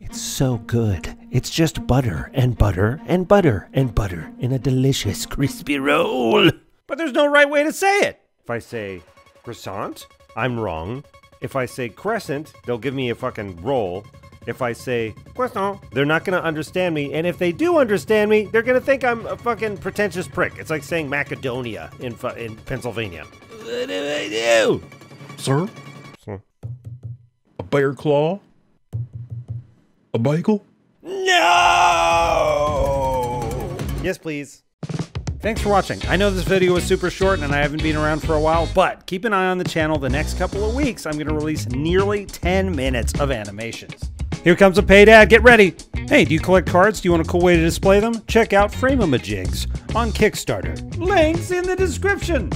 It's so good. It's just butter and butter and butter and butter in a delicious crispy roll. But there's no right way to say it. If I say croissant, I'm wrong. If I say crescent, they'll give me a fucking roll. If I say croissant, they're not gonna understand me. And if they do understand me, they're gonna think I'm a fucking pretentious prick. It's like saying Macedonia in fu- in Pennsylvania. What do I do? Sir? Sir. A bear claw? A bagel? No! Yes, please. Thanks for watching. I know this video was super short and I haven't been around for a while, but keep an eye on the channel the next couple of weeks. I'm going to release nearly 10 minutes of animations. Here comes a paid ad. Get ready. Hey, do you collect cards? Do you want a cool way to display them? Check out Frameamajigs on Kickstarter. Links in the description.